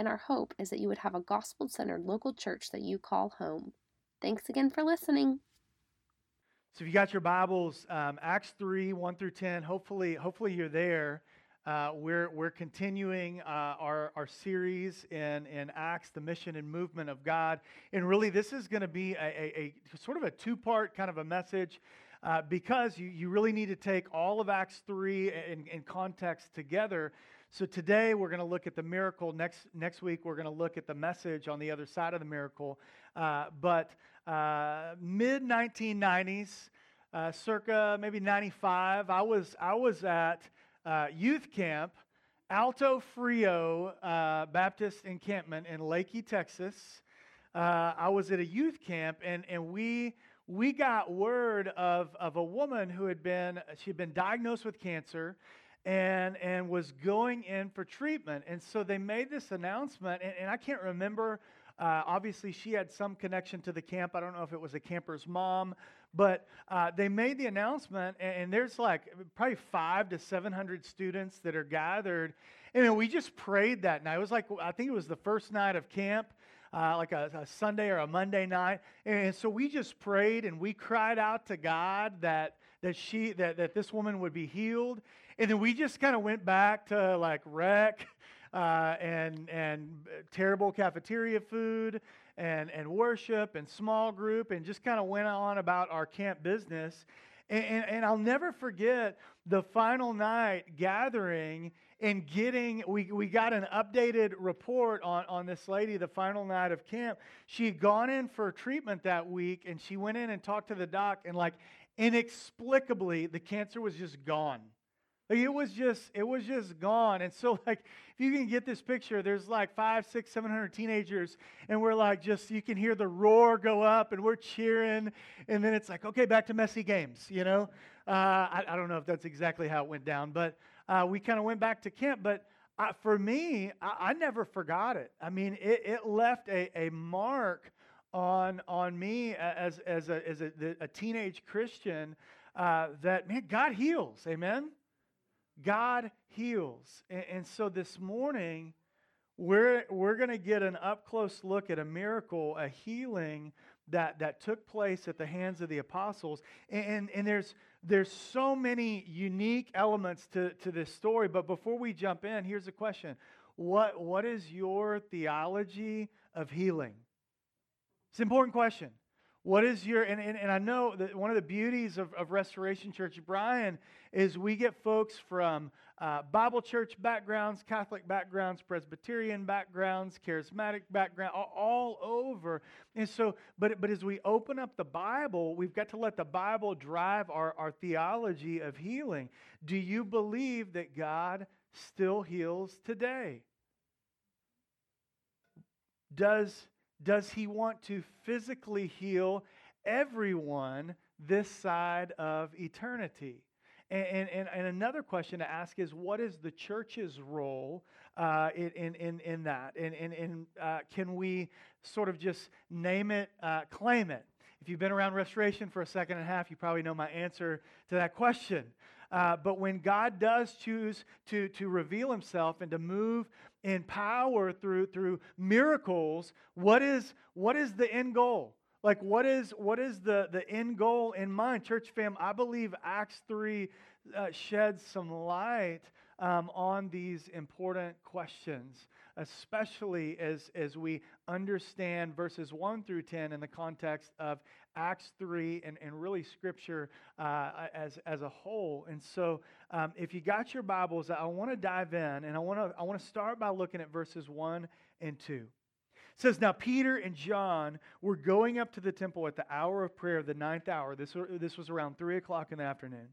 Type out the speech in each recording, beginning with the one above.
and our hope is that you would have a gospel centered local church that you call home. Thanks again for listening. So if you got your Bibles, um, Acts 3, 1 through 10, hopefully, hopefully you're there. Uh, we're, we're continuing uh, our, our series in, in Acts, the mission and movement of God. And really, this is going to be a, a, a, sort of a two part kind of a message uh, because you, you really need to take all of Acts 3 in, in context together. So today we're going to look at the miracle. Next, next week we're going to look at the message on the other side of the miracle. Uh, but uh, mid 1990s, uh, circa maybe 95, I was, I was at uh, youth camp, Alto Frio uh, Baptist Encampment in Leakey, Texas. Uh, I was at a youth camp, and, and we, we got word of, of a woman who had been, she had been diagnosed with cancer and, and was going in for treatment. And so they made this announcement, and, and I can't remember. Uh, obviously, she had some connection to the camp. I don't know if it was a camper's mom, but uh, they made the announcement, and, and, there's like probably five to 700 students that are gathered. And we just prayed that night. It was like, I think it was the first night of camp. Uh, like a, a, Sunday or a Monday night. And so we just prayed and we cried out to God that, that, she, that, that this woman would be healed. And then we just kind of went back to like rec uh, and, and terrible cafeteria food and, and worship and small group and just kind of went on about our camp business. And, and, and, I'll never forget the final night gathering and getting, we, we got an updated report on, on this lady the final night of camp. She had gone in for treatment that week and she went in and talked to the doc, and like inexplicably, the cancer was just gone. Like it was just, it was just gone. And so, like, if you can get this picture, there's like five, six, seven hundred teenagers, and we're like, just you can hear the roar go up, and we're cheering, and then it's like, okay, back to messy games, you know. Uh, I, I, don't know if that's exactly how it went down, but uh, we kind of went back to camp. But uh, for me, I, I, never forgot it. I mean, it, it left a, a mark on on me as as a as a, a teenage Christian uh, that man, God heals, amen. God heals. And, and so this morning, we're, we're going to get an up close look at a miracle, a healing that, that took place at the hands of the apostles. And, and there's, there's so many unique elements to, to this story. But before we jump in, here's a question What, what is your theology of healing? It's an important question. What is your, and, and, and I know that one of the beauties of, of Restoration Church Bryan is we get folks from uh, Bible church backgrounds, Catholic backgrounds, Presbyterian backgrounds, charismatic background, all, all over. And so, but, but as we open up the Bible, we've got to let the Bible drive our, our theology of healing. Do you believe that God still heals today? Does does he want to physically heal everyone this side of eternity? And, and, and another question to ask is what is the church's role uh, in, in, in that? And, and, and uh, can we sort of just name it, uh, claim it? If you've been around restoration for a second and a half, you probably know my answer to that question. Uh, but when God does choose to, to reveal himself and to move in power through, through miracles, what is, what is the end goal? Like, what is, what is the, the end goal in mind? Church fam, I believe Acts 3 uh, sheds some light um, on these important questions, especially as, as we understand verses 1 through 10 in the context of Acts 3 and, and really Scripture uh, as, as a whole. And so, um, if you got your Bibles, I want to dive in and I want to I want to start by looking at verses 1 and 2. It says, Now Peter and John were going up to the temple at the hour of prayer, the ninth hour. This, this was around 3 o'clock in the afternoon.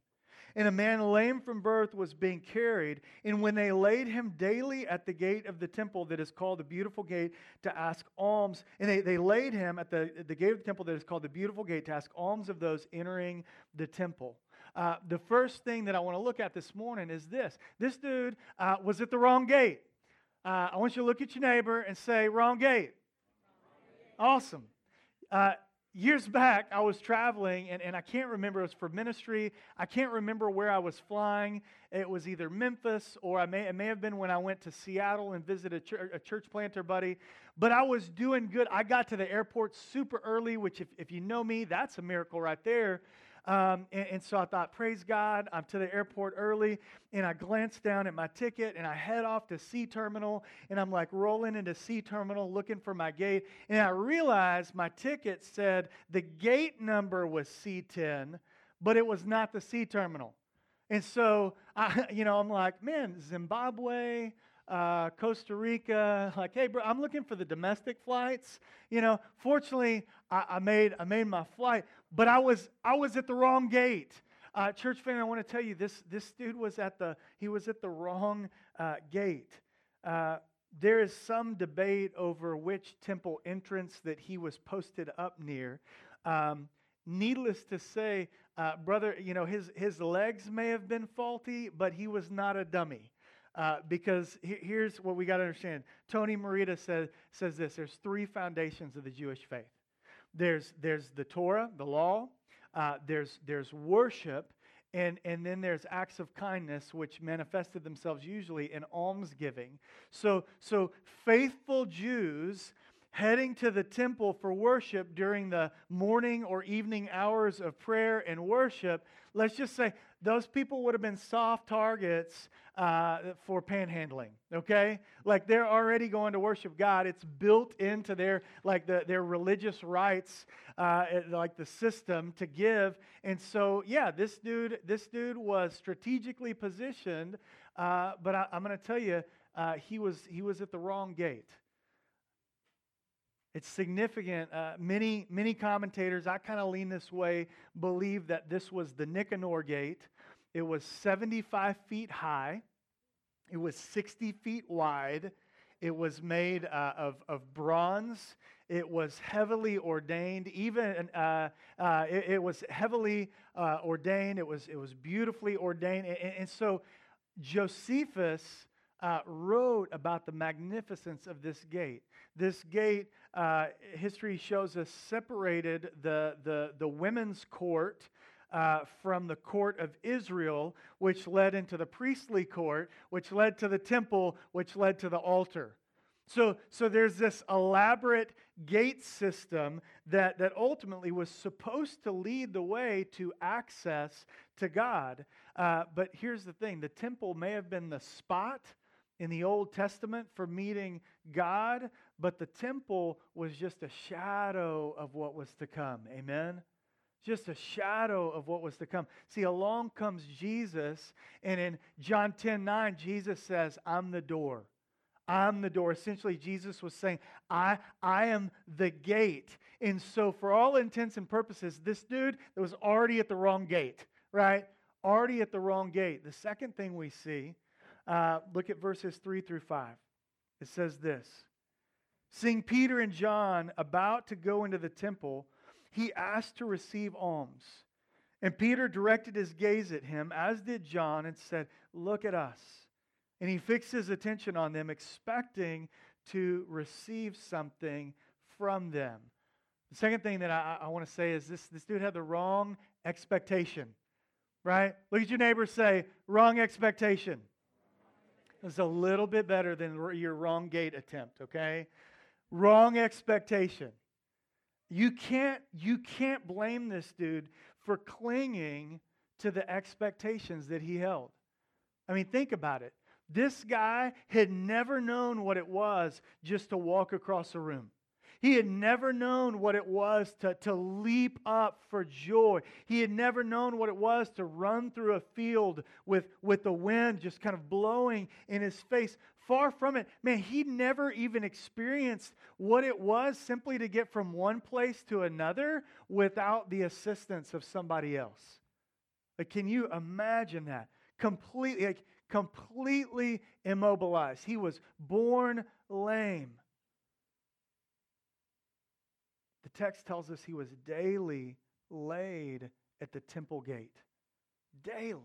And a man lame from birth was being carried. And when they laid him daily at the gate of the temple that is called the Beautiful Gate to ask alms, and they, they laid him at the, the gate of the temple that is called the Beautiful Gate to ask alms of those entering the temple. Uh, the first thing that I want to look at this morning is this this dude uh, was at the wrong gate. Uh, I want you to look at your neighbor and say, wrong gate. Awesome. Years back, I was traveling, and, and I can't remember, it was for ministry. I can't remember where I was flying. It was either Memphis or I may, it may have been when I went to Seattle and visited a, a church planter buddy. But I was doing good. I got to the airport super early, which, if, if you know me, that's a miracle right there. Um, and, and, so I thought, praise God, I'm to the airport early. And I glanced down at my ticket and I head off to C Terminal. And I'm like rolling into C Terminal looking for my gate. And I realized my ticket said the gate number was C10, but it was not the C Terminal. And so, I, you know, I'm like, man, Zimbabwe, uh, Costa Rica. Like, hey, bro, I'm looking for the domestic flights. You know, fortunately, I, I made I made my flight, but I was I was at the wrong gate. Uh, church fan, I want to tell you this this dude was at the he was at the wrong uh, gate. Uh, there is some debate over which temple entrance that he was posted up near. Um, needless to say, uh, brother, you know his his legs may have been faulty, but he was not a dummy. Uh, because he, here's what we got to understand. Tony Merida says, says this there's three foundations of the Jewish faith there's, there's the Torah, the law, uh, there's, there's worship, and, and then there's acts of kindness, which manifested themselves usually in almsgiving. So, so faithful Jews heading to the temple for worship during the morning or evening hours of prayer and worship, let's just say those people would have been soft targets uh, for panhandling. Okay, like they're already going to worship God. It's built into their like the, their religious rites, uh, like the system to give. And so, yeah, this dude, this dude was strategically positioned. Uh, but I, am going to tell you, uh, he was he was at the wrong gate. It's significant. Uh, many, many commentators, I kind of lean this way, believe that this was the Nicanor Gate. It was 75 feet high, it was 60 feet wide, it was made uh, of, of bronze. It was heavily ordained. Even uh, uh, it, it, was heavily uh, ordained. It was it was beautifully ordained. And, and so Josephus uh, wrote about the magnificence of this gate. This gate, uh, history shows us, separated the, the, the women's court uh, from the court of Israel, which led into the priestly court, which led to the temple, which led to the altar. So, so there's this elaborate gate system that, that ultimately was supposed to lead the way to access to God. Uh, but here's the thing the temple may have been the spot in the Old Testament for meeting God, but the temple was just a shadow of what was to come. Amen? Just a shadow of what was to come. See, along comes Jesus, and in John 10 9, Jesus says, I'm the door. I'm the door. Essentially, Jesus was saying, I, I am the gate. And so, for all intents and purposes, this dude that was already at the wrong gate, right? Already at the wrong gate. The second thing we see uh, look at verses 3 through 5. It says this Seeing Peter and John about to go into the temple, he asked to receive alms. And Peter directed his gaze at him, as did John, and said, Look at us. And he fixed his attention on them, expecting to receive something from them. The second thing that I, I want to say is this this dude had the wrong expectation, right? Look at your neighbor say, wrong expectation. It's a little bit better than your wrong gate attempt, okay? Wrong expectation. You can't, you can't blame this dude for clinging to the expectations that he held. I mean, think about it. This guy had never known what it was just to walk across a room. He had never known what it was to, to leap up for joy. He had never known what it was to run through a field with, with the wind just kind of blowing in his face. Far from it. Man, he never even experienced what it was simply to get from one place to another without the assistance of somebody else. Like, can you imagine that? Completely, like, completely immobilized. He was born lame. Text tells us he was daily laid at the temple gate. Daily.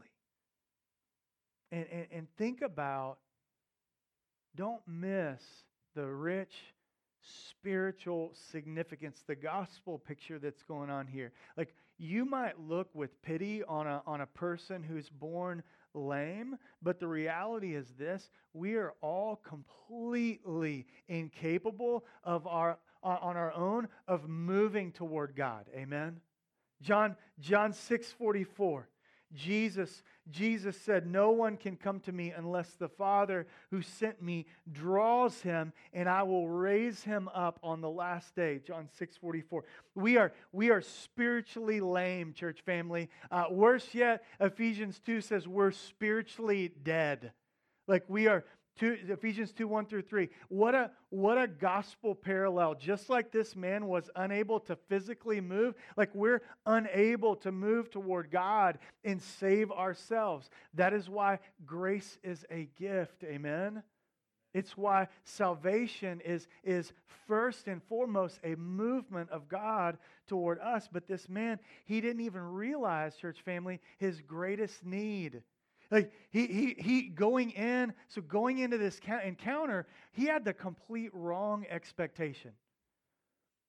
And, and, and think about, don't miss the rich spiritual significance, the gospel picture that's going on here. Like you might look with pity on a, on a person who's born lame, but the reality is this we are all completely incapable of our on our own of moving toward God. Amen. John John 6:44 Jesus, Jesus said, No one can come to me unless the Father who sent me draws him, and I will raise him up on the last day. John 6 44. We are, we are spiritually lame, church family. Uh, worse yet, Ephesians 2 says we're spiritually dead. Like we are Two, Ephesians 2 1 through 3. What a, what a gospel parallel. Just like this man was unable to physically move, like we're unable to move toward God and save ourselves. That is why grace is a gift. Amen. It's why salvation is, is first and foremost a movement of God toward us. But this man, he didn't even realize, church family, his greatest need. Like he, he, he going in, so going into this encounter, he had the complete wrong expectation.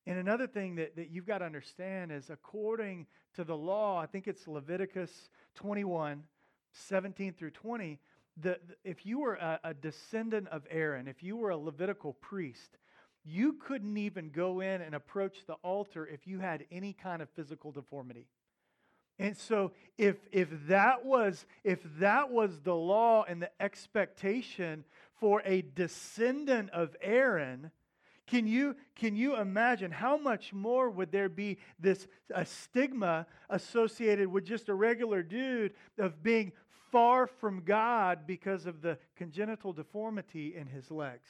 And another thing that, that you've got to understand is according to the law, I think it's Leviticus 21, 17 through 20, the, if you were a, a descendant of Aaron, if you were a Levitical priest, you couldn't even go in and approach the altar if you had any kind of physical deformity. And so if if that was if that was the law and the expectation for a descendant of Aaron, can you can you imagine how much more would there be this a stigma associated with just a regular dude of being far from God because of the congenital deformity in his legs?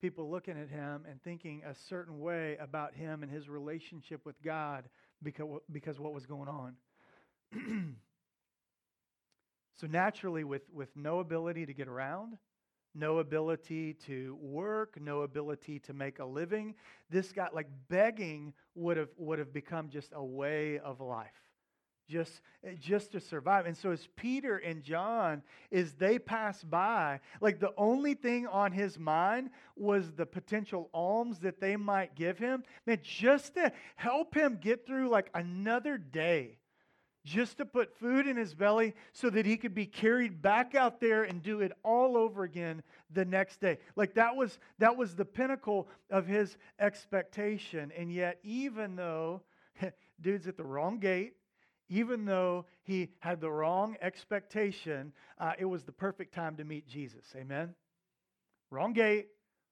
People looking at him and thinking a certain way about him and his relationship with God because, because what was going on. so naturally, with, with no ability to get around, no ability to work, no ability to make a living, this guy, like begging, would have, would have become just a way of life just, just to survive. And so as Peter and John, as they pass by, like the only thing on his mind was the potential alms that they might give him. Man, just to help him get through like another day. Just to put food in his belly so that he could be carried back out there and do it all over again the next day. Like that was that was the pinnacle of his expectation. And yet, even though dude's at the wrong gate, even though he had the wrong expectation, uh, it was the perfect time to meet Jesus. Amen? Wrong gate,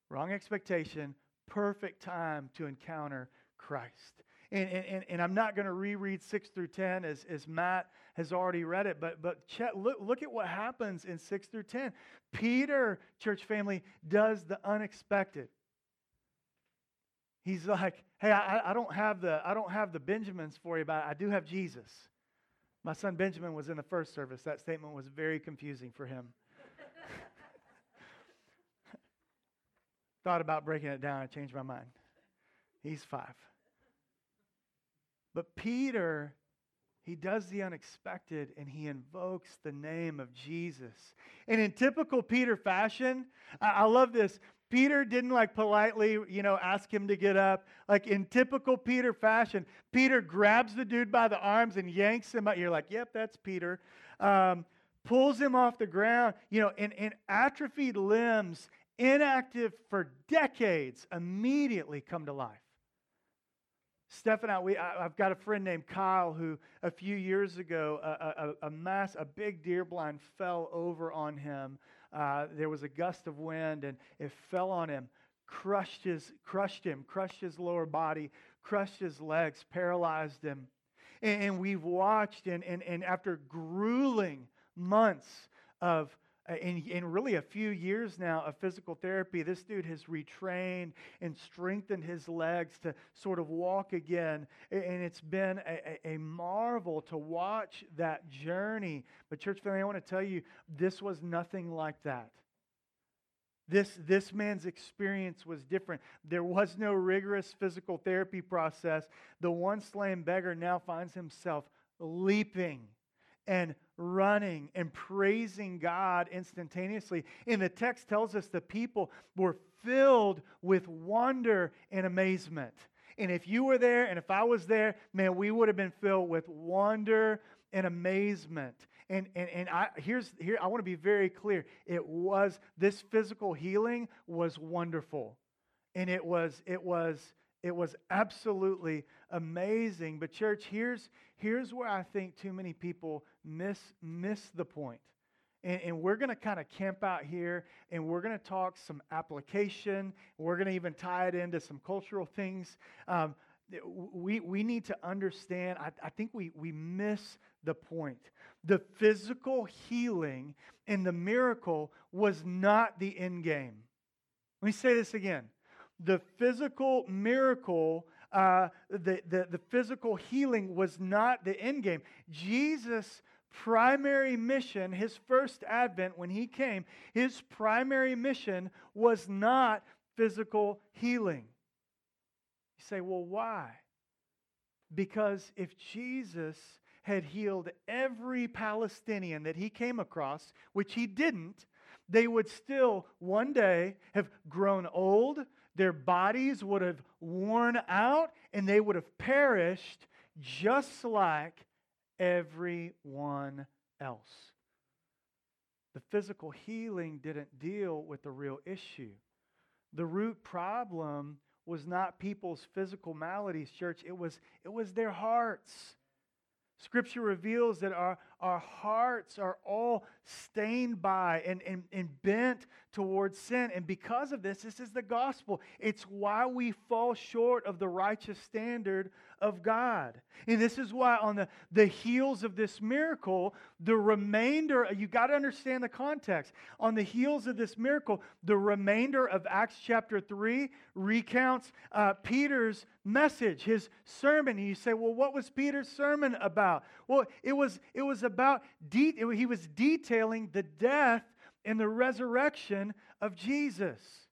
wrong expectation, perfect time to encounter Christ. And, and, and I'm not going to reread 6 through 10 as, as Matt has already read it, but, but look, look at what happens in 6 through 10. Peter, church family, does the unexpected. He's like, hey, I, I, don't have the, I don't have the Benjamins for you, but I do have Jesus. My son Benjamin was in the first service. That statement was very confusing for him. Thought about breaking it down. I changed my mind. He's five. But Peter, he does the unexpected and he invokes the name of Jesus. And in typical Peter fashion, I, I love this. Peter didn't like politely, you know, ask him to get up. Like in typical Peter fashion, Peter grabs the dude by the arms and yanks him out. You're like, yep, that's Peter. Um, pulls him off the ground, you know, and, atrophied limbs, inactive for decades, immediately come to life. Steph and we, I, have got a friend named Kyle who a few years ago, a, a, a mass, a big deer blind fell over on him uh, there was a gust of wind and it fell on him, crushed, his, crushed him, crushed his lower body, crushed his legs, paralyzed him. And, and we've watched, and, and, and after grueling months of in, in really a few years now of physical therapy, this dude has retrained and strengthened his legs to sort of walk again. And it's been a, a, marvel to watch that journey. But, church family, I want to tell you, this was nothing like that. This, this man's experience was different. There was no rigorous physical therapy process. The once lame beggar now finds himself leaping and running and praising God instantaneously. And the text tells us the people were filled with wonder and amazement. And if you were there and if I was there, man, we would have been filled with wonder and amazement. And, and, and I, here's, here, I want to be very clear. It was, this physical healing was wonderful. And it was, it was, it was absolutely amazing. But church, here's, here's where I think too many people miss, miss the point. And, and we're going to kind of camp out here and we're going to talk some application. We're going to even tie it into some cultural things. Um, we, we need to understand, I, I think we, we miss the point. The physical healing and the miracle was not the end game. Let me say this again. The physical miracle, uh, the, the, the physical healing was not the end game. Jesus' primary mission, his first advent when he came, his primary mission was not physical healing. You say, well, why? Because if Jesus had healed every Palestinian that he came across, which he didn't, they would still one day have grown old, their bodies would have worn out, and they would have perished just like everyone else. The physical healing didn't deal with the real issue. The root problem was not people's physical maladies, church. It was, it was their hearts. Scripture reveals that our, our hearts are all stained by and, and, and bent towards sin. And because of this, this is the gospel. It's why we fall short of the righteous standard of God. And this is why, on the, the heels of this miracle, the remainder, you got to understand the context. On the heels of this miracle, the remainder of Acts chapter 3 recounts uh, Peter's message, his sermon. And you say, well, what was Peter's sermon about? Well, it was, it was about, de- he was detailing the death and the resurrection of Jesus.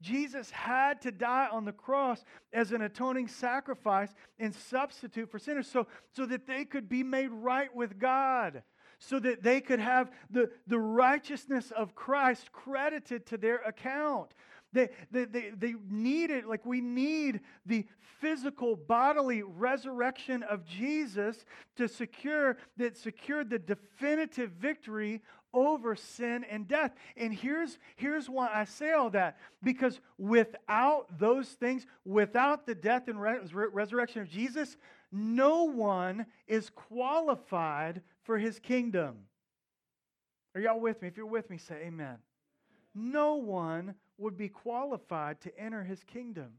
Jesus had to die on the cross as an atoning sacrifice and substitute for sinners so, so that they could be made right with God, so that they could have the, the righteousness of Christ credited to their account. They, they, they, they needed, like we need the physical bodily resurrection of Jesus to secure that secured the definitive victory over sin and death. And here's, here's why I say all that. Because without those things, without the death and re- resurrection of Jesus, no one is qualified for his kingdom. Are y'all with me? If you're with me, say amen. No one would be qualified to enter his kingdom.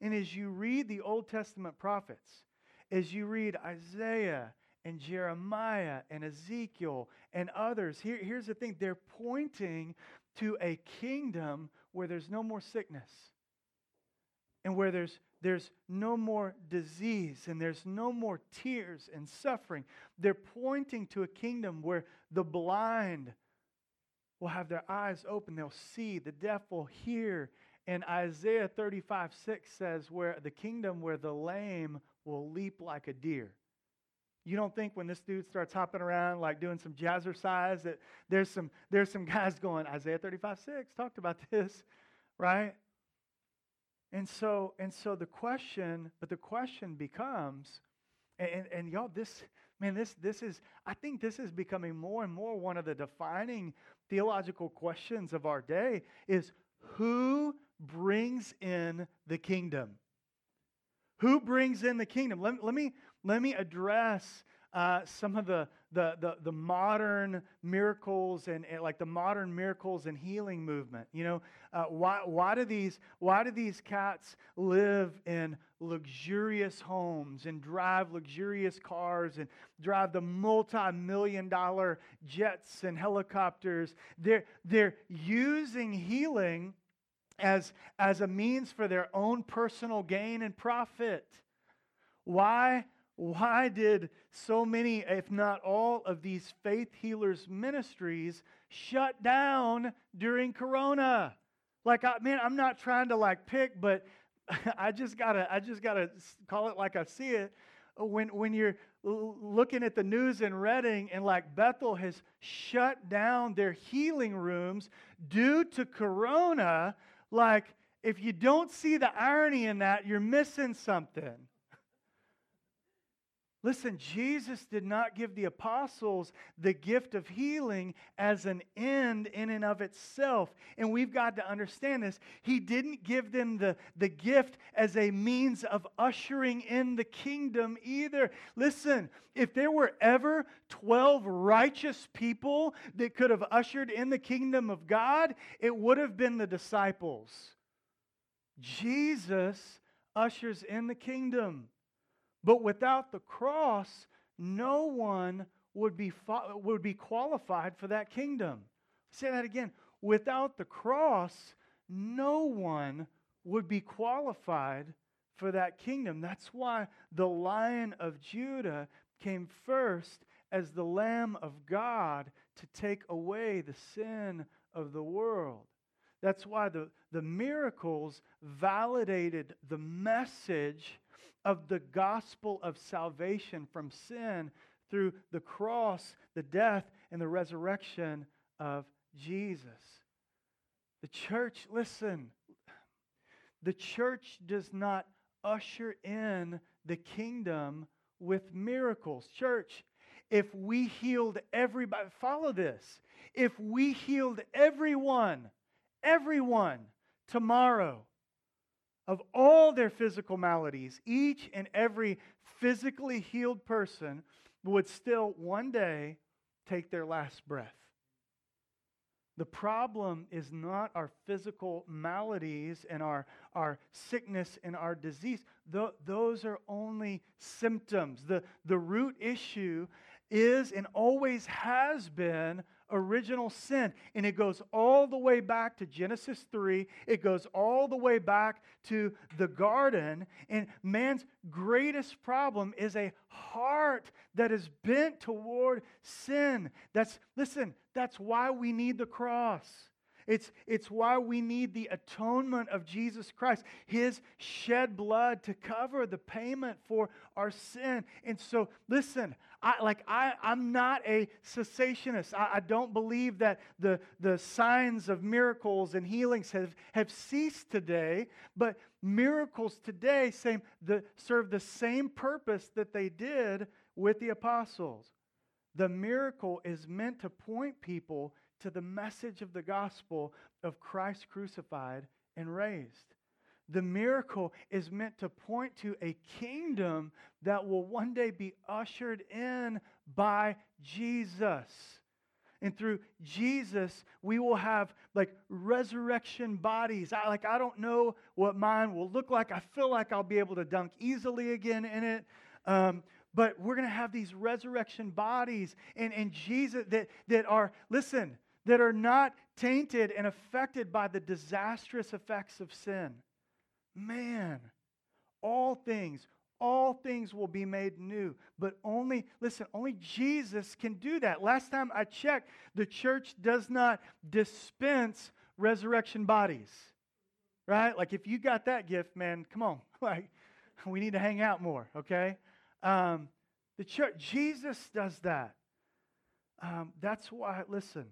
And as you read the Old Testament prophets, as you read Isaiah and Jeremiah and Ezekiel and others, here, here's the thing they're pointing to a kingdom where there's no more sickness and where there's, there's no more disease and there's no more tears and suffering. They're pointing to a kingdom where the blind will have their eyes open, they'll see, the deaf will hear. And Isaiah 35 6 says, where the kingdom where the lame will leap like a deer. You don't think when this dude starts hopping around like doing some jazzercise that there's some there's some guys going Isaiah 35 6 talked about this, right? And so and so the question, but the question becomes, and, and y'all, this man, this this is I think this is becoming more and more one of the defining theological questions of our day is who brings in the kingdom? Who brings in the kingdom? Let, let, me, let me address uh, some of the, the, the, the modern miracles and, and, like the modern miracles and healing movement. You know, uh, why, why, do these, why do these cats live in luxurious homes and drive luxurious cars and drive the multi-million dollar jets and helicopters? They're, they're using healing as, as a means for their own personal gain and profit. Why, why did so many, if not all, of these faith healers ministries shut down during Corona? Like, I, man, I'm not trying to like pick, but I just gotta, I just gotta call it like I see it. When, when you're looking at the news in Redding and like Bethel has shut down their healing rooms due to Corona, like, if you don't see the irony in that, you're missing something. Listen, Jesus did not give the apostles the gift of healing as an end in and of itself. And we've got to understand this. He didn't give them the, the gift as a means of ushering in the kingdom either. Listen, if there were ever 12 righteous people that could have ushered in the kingdom of God, it would have been the disciples. Jesus ushers in the kingdom. But without the cross, no one would be, would be qualified for that kingdom. Say that again. Without the cross, no one would be qualified for that kingdom. That's why the lion of Judah came first as the Lamb of God to take away the sin of the world. That's why the, the miracles validated the message of the gospel of salvation from sin through the cross, the death, and the resurrection of Jesus. The church, listen, the church does not usher in the kingdom with miracles. Church, if we healed everybody, follow this. If we healed everyone, everyone tomorrow, of all their physical maladies, each and every physically healed person would still one day take their last breath. The problem is not our physical maladies and our, our sickness and our disease. Th- those are only symptoms. The, the root issue is and always has been original sin. And it goes all the way back to Genesis 3. It goes all the way back to the garden. And man's greatest problem is a heart that is bent toward sin. That's, listen, that's why we need the cross. It's, it's why we need the atonement of Jesus Christ, his shed blood to cover the payment for our sin. And so, listen, I, like I, I'm not a cessationist. I, I don't believe that the, the signs of miracles and healings have, have ceased today, but miracles today same, the, serve the same purpose that they did with the apostles. The miracle is meant to point people to the message of the gospel of Christ crucified and raised. The miracle is meant to point to a kingdom that will one day be ushered in by Jesus. And through Jesus, we will have like resurrection bodies. I, like, I don't know what mine will look like. I feel like I'll be able to dunk easily again in it. Um, but we're going to have these resurrection bodies and, and Jesus that, that are, listen, that are not tainted and affected by the disastrous effects of sin. Man, all things, all things will be made new. But only, listen, only Jesus can do that. Last time I checked, the church does not dispense resurrection bodies. Right? Like if you got that gift, man, come on. Like we need to hang out more, okay? Um, the church, Jesus does that. Um, that's why, listen,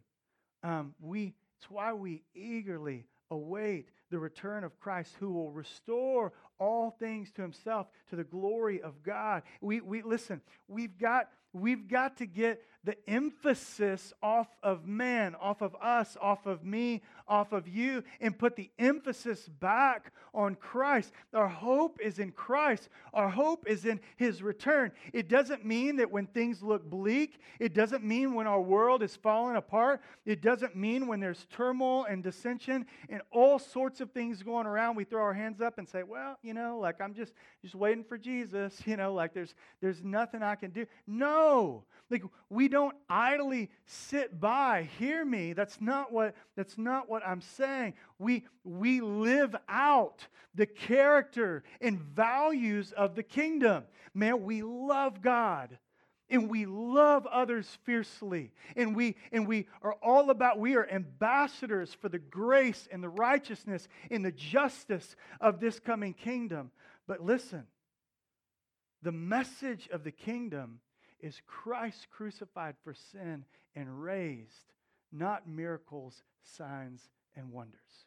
um, we, it's why we eagerly await the return of Christ who will restore all things to himself to the glory of God. We, we listen, we've got we've got to get the emphasis off of man, off of us, off of me, off of you, and put the emphasis back on Christ. Our hope is in Christ. Our hope is in his return. It doesn't mean that when things look bleak, it doesn't mean when our world is falling apart, it doesn't mean when there's turmoil and dissension and all sorts of things going around, we throw our hands up and say, well, you know, like I'm just just waiting for Jesus, you know, like there's there's nothing I can do. No. Like we don't idly sit by. Hear me. That's not what that's not what I'm saying. We we live out the character and values of the kingdom. Man, we love God and we love others fiercely and we and we are all about we are ambassadors for the grace and the righteousness and the justice of this coming kingdom but listen the message of the kingdom is Christ crucified for sin and raised, not miracles, signs, and wonders.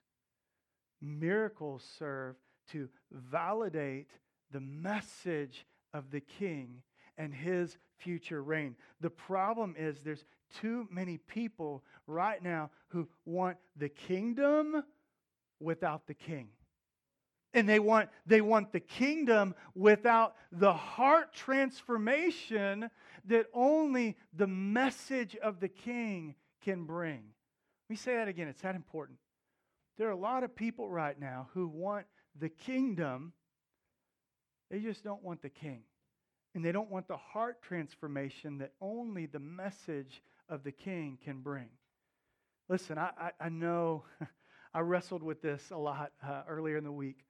Miracles serve to validate the message of the king and his future reign. The problem is there's too many people right now who want the kingdom without the king and they want they want the kingdom without the heart transformation that only the message of the king can bring. Let me say that again it's that important. There are a lot of people right now who want the kingdom they just don't want the king. And they don't want the heart transformation that only the message of the king can bring. Listen i, I, I know i wrestled with this a lot uh, earlier in the week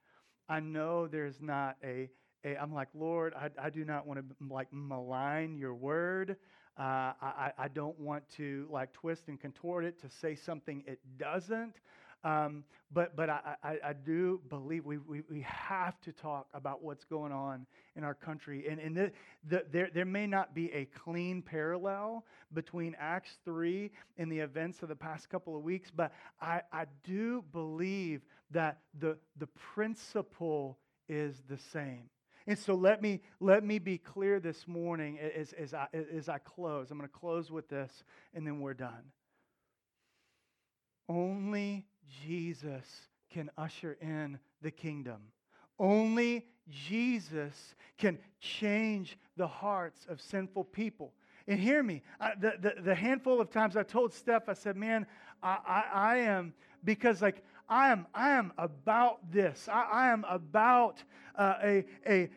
I know there's not a, a I'm like, Lord, I, I do not want to like malign your word. Uh, I, I don't want to like twist and contort it to say something it doesn't. Um, but but I, I, I, do believe we, we, we have to talk about what's going on in our country. And, and the, the, there, there may not be a clean parallel between Acts 3 and the events of the past couple of weeks, but I, I do believe that the, the principle is the same. And so let me, let me be clear this morning as, as, I, as I close. I'm going to close with this, and then we're done. Only Jesus can usher in the kingdom. Only Jesus can change the hearts of sinful people. And hear me, I, the, the, the, handful of times I told Steph, I said, man, I, I, I am, because like I am, I am about this. I, I am about uh, a, a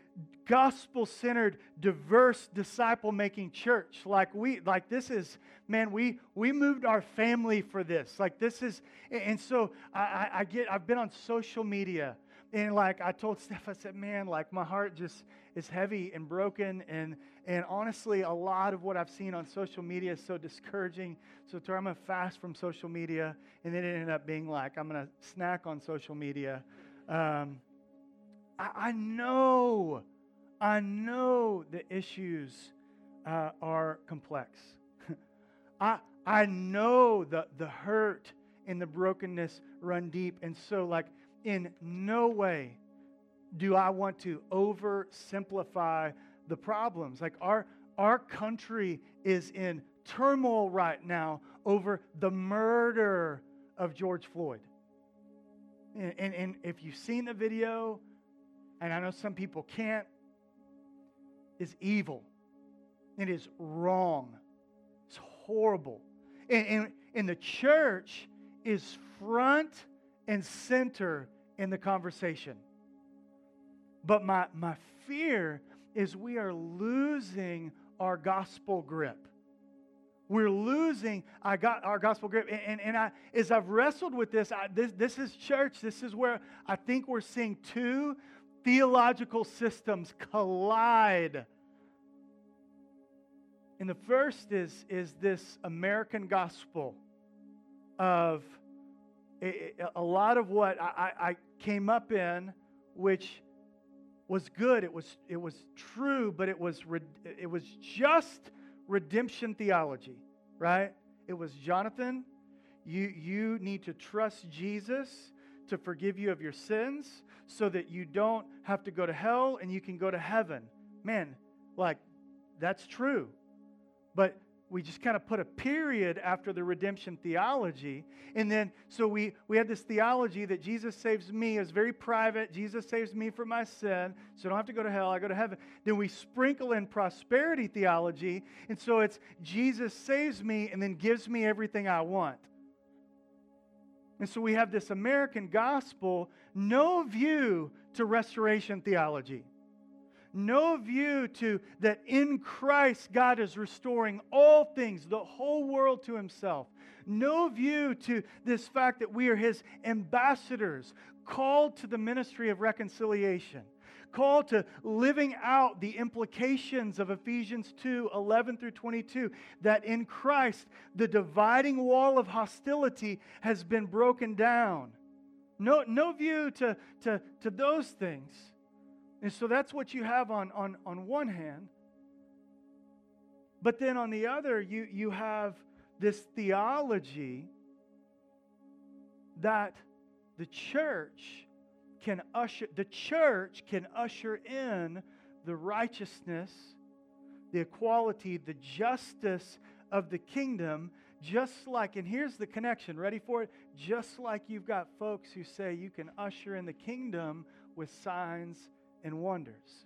gospel centered, diverse, disciple making church. Like we, like this is, man, we we moved our family for this. Like this is, and so I, I get, I've been on social media. And like I told Steph, I said, man, like my heart just is heavy and broken. And and honestly, a lot of what I've seen on social media is so discouraging. So, I'm going to fast from social media. And then it ended up being like, I'm going to snack on social media. Um, I, I, know, I know the issues uh, are complex. I, I know the, the hurt and the brokenness run deep. And so, like, in no way do I want to oversimplify the problems. Like our, our country is in turmoil right now over the murder of George Floyd. And, and, and, if you've seen the video, and I know some people can't, is evil. It is wrong. It's horrible. And, and, and the church is front and center in the conversation. But my, my fear is we are losing our gospel grip. We're losing our, our gospel grip. And, and, and I, as I've wrestled with this, I, this, this is church. This is where I think we're seeing two theological systems collide. And the first is, is this American gospel of a, a lot of what I, I came up in, which was good, it was, it was true, but it was, it was just redemption theology, right? It was Jonathan, you, you need to trust Jesus to forgive you of your sins so that you don't have to go to hell and you can go to heaven. Man, like, that's true. But we just kind of put a period after the redemption theology. And then, so we, we had this theology that Jesus saves me is very private. Jesus saves me from my sin, so I don't have to go to hell, I go to heaven. Then we sprinkle in prosperity theology. And so it's Jesus saves me and then gives me everything I want. And so we have this American gospel, no view to restoration theology no view to that in Christ God is restoring all things, the whole world to himself. No view to this fact that we are his ambassadors, called to the ministry of reconciliation, called to living out the implications of Ephesians 2 11 through 22, that in Christ the dividing wall of hostility has been broken down. No, no view to, to, to those things. And so that's what you have on, on, on one hand. But then on the other, you, you have this theology that the church can usher the church can usher in the righteousness, the equality, the justice of the kingdom, just like, and here's the connection, ready for it? Just like you've got folks who say you can usher in the kingdom with signs and wonders.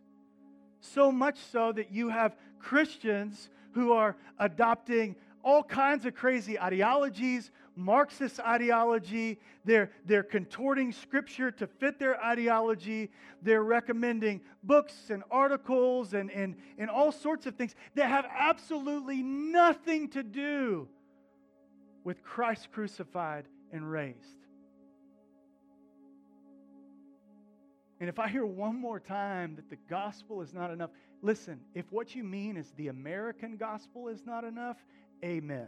So much so that you have Christians who are adopting all kinds of crazy ideologies, Marxist ideology. They're, they're contorting scripture to fit their ideology. They're recommending books and articles and, and, and all sorts of things that have absolutely nothing to do with Christ crucified and raised. And if I hear one more time that the gospel is not enough, listen, if what you mean is the American gospel is not enough, amen.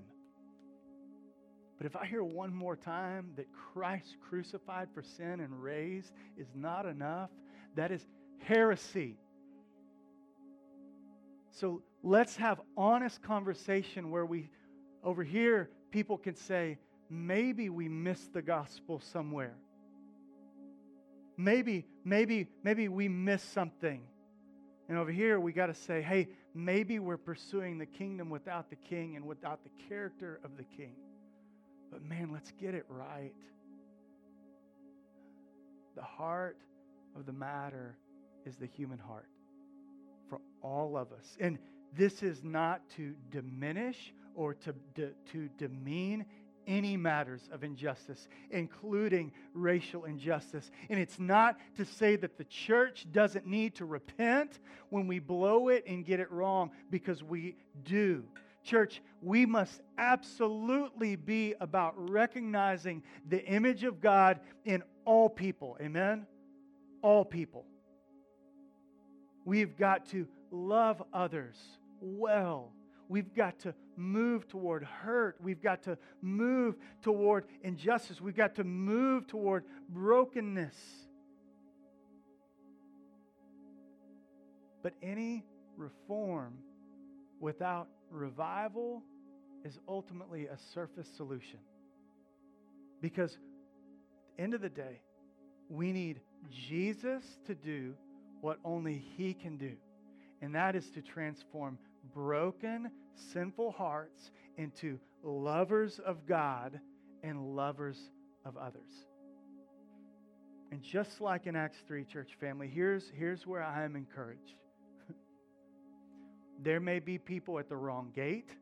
But if I hear one more time that Christ crucified for sin and raised is not enough, that is heresy. So let's have honest conversation where we, over here, people can say, maybe we missed the gospel somewhere. Maybe, maybe, maybe we miss something. And over here, we got to say, hey, maybe we're pursuing the kingdom without the king and without the character of the king. But man, let's get it right. The heart of the matter is the human heart for all of us. And this is not to diminish or to, to, to demean any matters of injustice, including racial injustice. And it's not to say that the church doesn't need to repent when we blow it and get it wrong, because we do. Church, we must absolutely be about recognizing the image of God in all people. Amen? All people. We've got to love others well We've got to move toward hurt. We've got to move toward injustice. We've got to move toward brokenness. But any reform without revival is ultimately a surface solution. Because at the end of the day, we need Jesus to do what only He can do, and that is to transform broken, sinful hearts into lovers of God and lovers of others. And just like in Acts 3, church family, here's, here's where I am encouraged. there may be people at the wrong gate.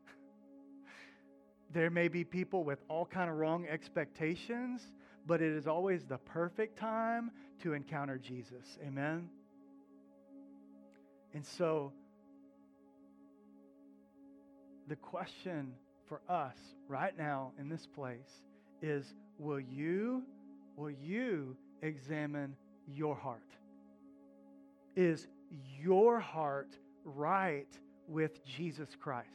There may be people with all kind of wrong expectations, but it is always the perfect time to encounter Jesus. Amen. And so the question for us right now in this place is will you will you examine your heart? Is your heart right with Jesus Christ?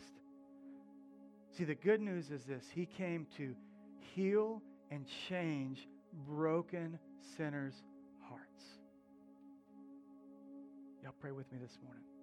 See the good news is this. He came to heal and change broken sinners pray with me this morning